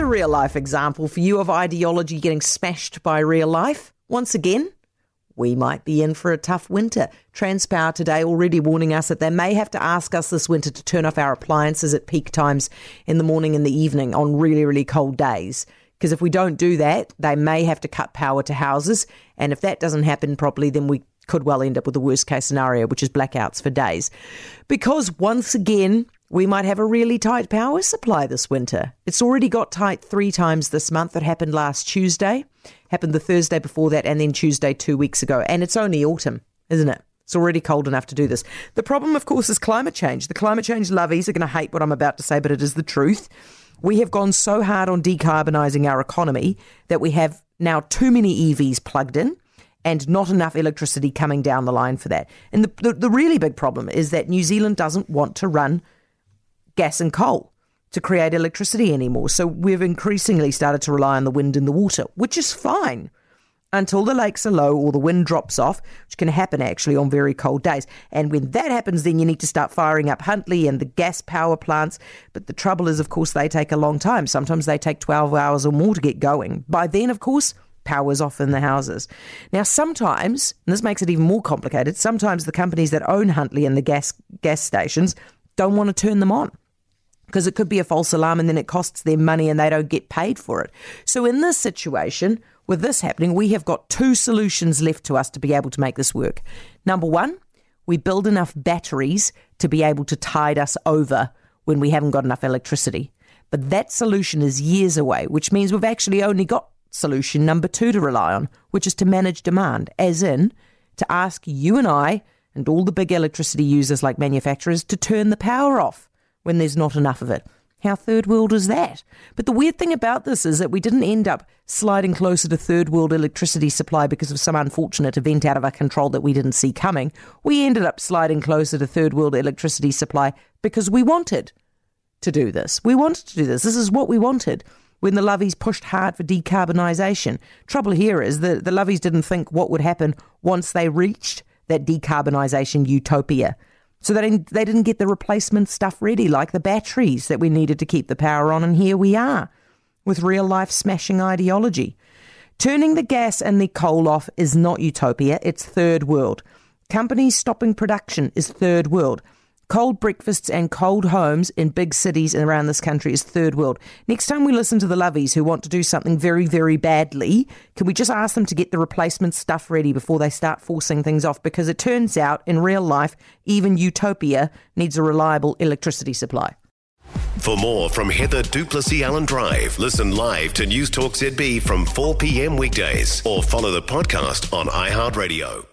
a real life example for you of ideology getting smashed by real life. Once again, we might be in for a tough winter. Transpower today already warning us that they may have to ask us this winter to turn off our appliances at peak times in the morning and the evening on really, really cold days. Because if we don't do that, they may have to cut power to houses. And if that doesn't happen properly, then we could well end up with the worst case scenario, which is blackouts for days. Because once again, we might have a really tight power supply this winter. It's already got tight three times this month. It happened last Tuesday, happened the Thursday before that, and then Tuesday two weeks ago. And it's only autumn, isn't it? It's already cold enough to do this. The problem, of course, is climate change. The climate change luvvies are going to hate what I'm about to say, but it is the truth. We have gone so hard on decarbonising our economy that we have now too many EVs plugged in and not enough electricity coming down the line for that. And the, the, the really big problem is that New Zealand doesn't want to run gas and coal to create electricity anymore. So we've increasingly started to rely on the wind and the water, which is fine until the lakes are low or the wind drops off, which can happen actually on very cold days. And when that happens, then you need to start firing up Huntly and the gas power plants. But the trouble is, of course, they take a long time. Sometimes they take 12 hours or more to get going. By then, of course, power's off in the houses. Now, sometimes, and this makes it even more complicated, sometimes the companies that own Huntly and the gas gas stations don't want to turn them on because it could be a false alarm and then it costs them money and they don't get paid for it. So, in this situation, with this happening, we have got two solutions left to us to be able to make this work. Number one, we build enough batteries to be able to tide us over when we haven't got enough electricity. But that solution is years away, which means we've actually only got solution number two to rely on, which is to manage demand, as in to ask you and I and all the big electricity users like manufacturers to turn the power off when there's not enough of it. How third world is that? But the weird thing about this is that we didn't end up sliding closer to third world electricity supply because of some unfortunate event out of our control that we didn't see coming. We ended up sliding closer to third world electricity supply because we wanted to do this. We wanted to do this. This is what we wanted when the Luvvies pushed hard for decarbonisation. Trouble here is that the Luvvies didn't think what would happen once they reached that decarbonisation utopia. So they didn't, they didn't get the replacement stuff ready, like the batteries that we needed to keep the power on. And here we are with real life smashing ideology. Turning the gas and the coal off is not utopia, it's third world. Companies stopping production is third world. Cold breakfasts and cold homes in big cities around this country is third world. Next time we listen to the luvvies who want to do something very, very badly, can we just ask them to get the replacement stuff ready before they start forcing things off? Because it turns out in real life, even utopia needs a reliable electricity supply. For more from Heather du Plessis-Allan Drive, listen live to Newstalk ZB from 4 p.m. weekdays or follow the podcast on iHeartRadio.